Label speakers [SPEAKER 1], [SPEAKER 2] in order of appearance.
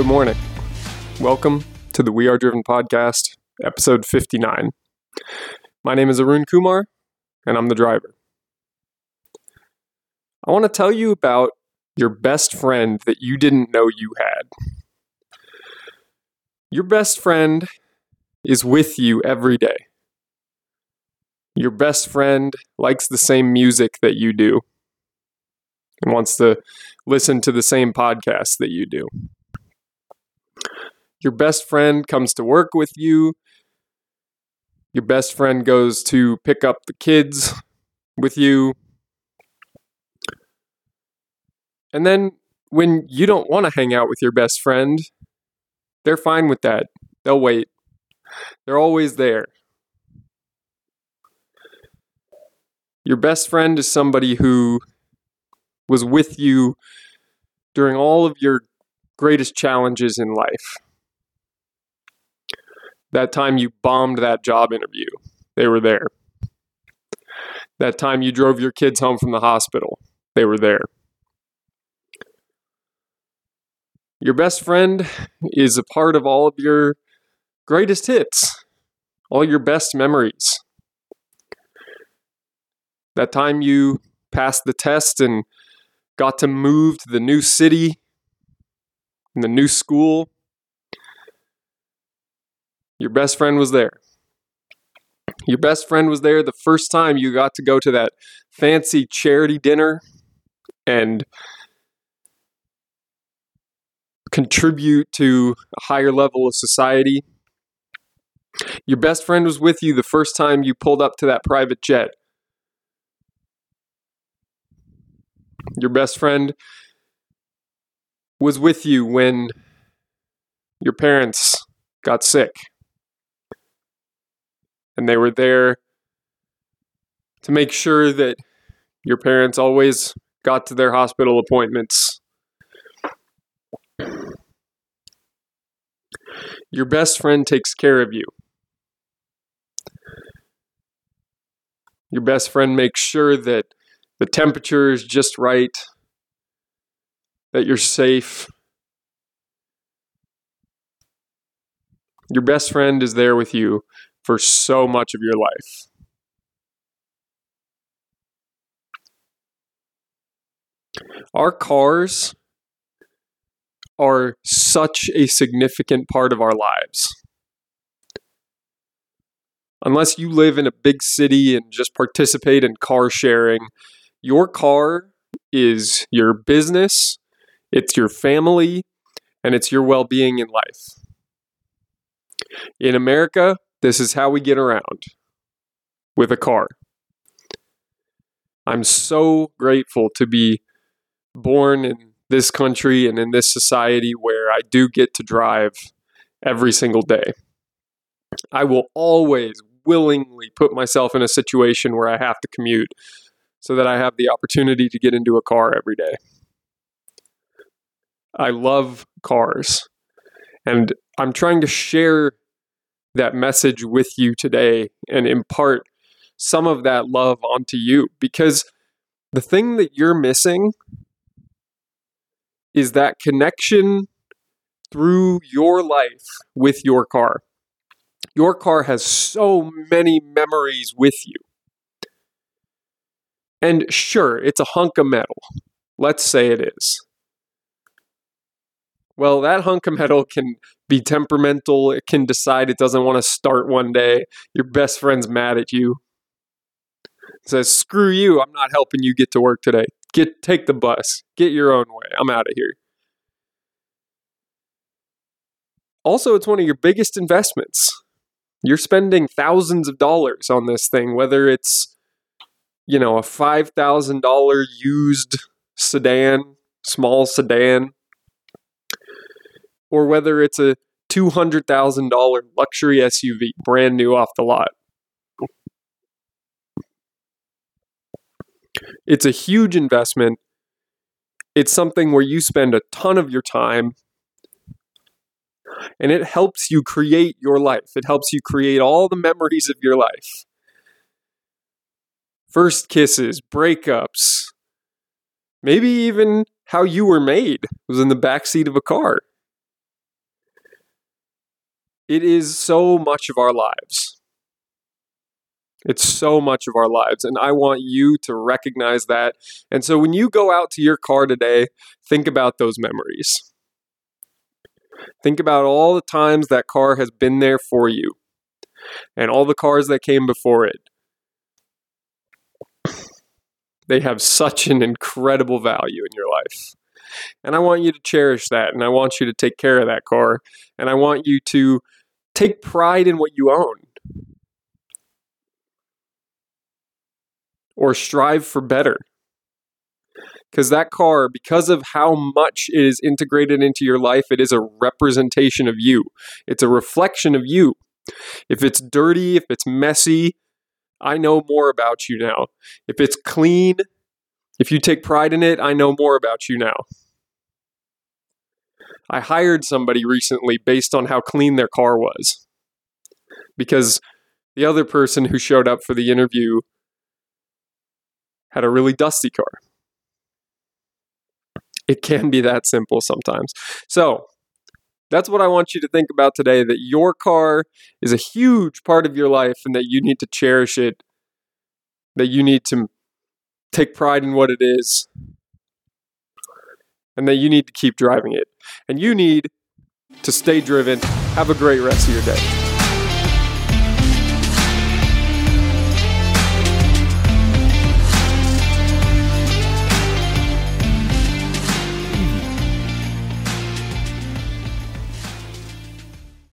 [SPEAKER 1] Good morning. Welcome to the We Are Driven podcast, episode 59. My name is Arun Coumar, and I'm the driver. I want to tell you about your best friend that you didn't know you had. Your best friend is with you every day. Your best friend likes the same music that you do and wants to listen to the same podcast that you do. Your best friend comes to work with you. Your best friend goes to pick up the kids with you. And then when you don't want to hang out with your best friend, they're fine with that. They'll wait. They're always there. Your best friend is somebody who was with you during all of your greatest challenges in life. That time you bombed that job interview, they were there. That time you drove your kids home from the hospital, they were there. Your best friend is a part of all of your greatest hits, all your best memories. That time you passed the test and got to move to the new city and the new school. Your best friend was there. Your best friend was there the first time you got to go to that fancy charity dinner and contribute to a higher level of society. Your best friend was with you the first time you pulled up to that private jet. Your best friend was with you when your parents got sick. And they were there to make sure that your parents always got to their hospital appointments. Your best friend takes care of you. Your best friend makes sure that the temperature is just right, that you're safe. Your best friend is there with you for so much of your life. Our cars are such a significant part of our lives. Unless you live in a big city and just participate in car sharing, your car is your business, it's your family, and it's your well being in life. In America, this is how we get around with a car. I'm so grateful to be born in this country and in this society where I do get to drive every single day. I will always willingly put myself in a situation where I have to commute so that I have the opportunity to get into a car every day. I love cars. And I'm trying to share that message with you today and impart some of that love onto you because the thing that you're missing is that connection through your life with your car. Your car has so many memories with you. And sure, it's a hunk of metal. Let's say it is. Well, that hunk of metal can be temperamental. It can decide it doesn't want to start one day. Your best friend's mad at you. Says, screw you, I'm not helping you get to work today. Get take the bus. Get your own way. I'm out of here. Also, it's one of your biggest investments. You're spending thousands of dollars on this thing, whether it's you know, a $5,000 used sedan, small sedan, or whether it's a $200,000 luxury SUV, brand new off the lot. It's a huge investment. It's something where you spend a ton of your time and it helps you create your life. It helps you create all the memories of your life first kisses, breakups, maybe even how you were made was in the back seat of a car. It is so much of our lives. It's so much of our lives. And I want you to recognize that. And so when you go out to your car today, think about those memories. Think about all the times that car has been there for you and all the cars that came before it. They have such an incredible value in your life. And I want you to cherish that. And I want you to take care of that car. And I want you to take pride in what you own. Or strive for better. Because that car, because of how much it is integrated into your life, it is a representation of you. It's a reflection of you. If it's dirty, if it's messy, I know more about you now. If it's clean, if you take pride in it, I know more about you now. I hired somebody recently based on how clean their car was. Because the other person who showed up for the interview had a really dusty car. It can be that simple sometimes. So, that's what I want you to think about today that your car is a huge part of your life and that you need to cherish it, that you need to take pride in what it is, and that you need to keep driving it. And you need to stay driven. Have a great rest of your day.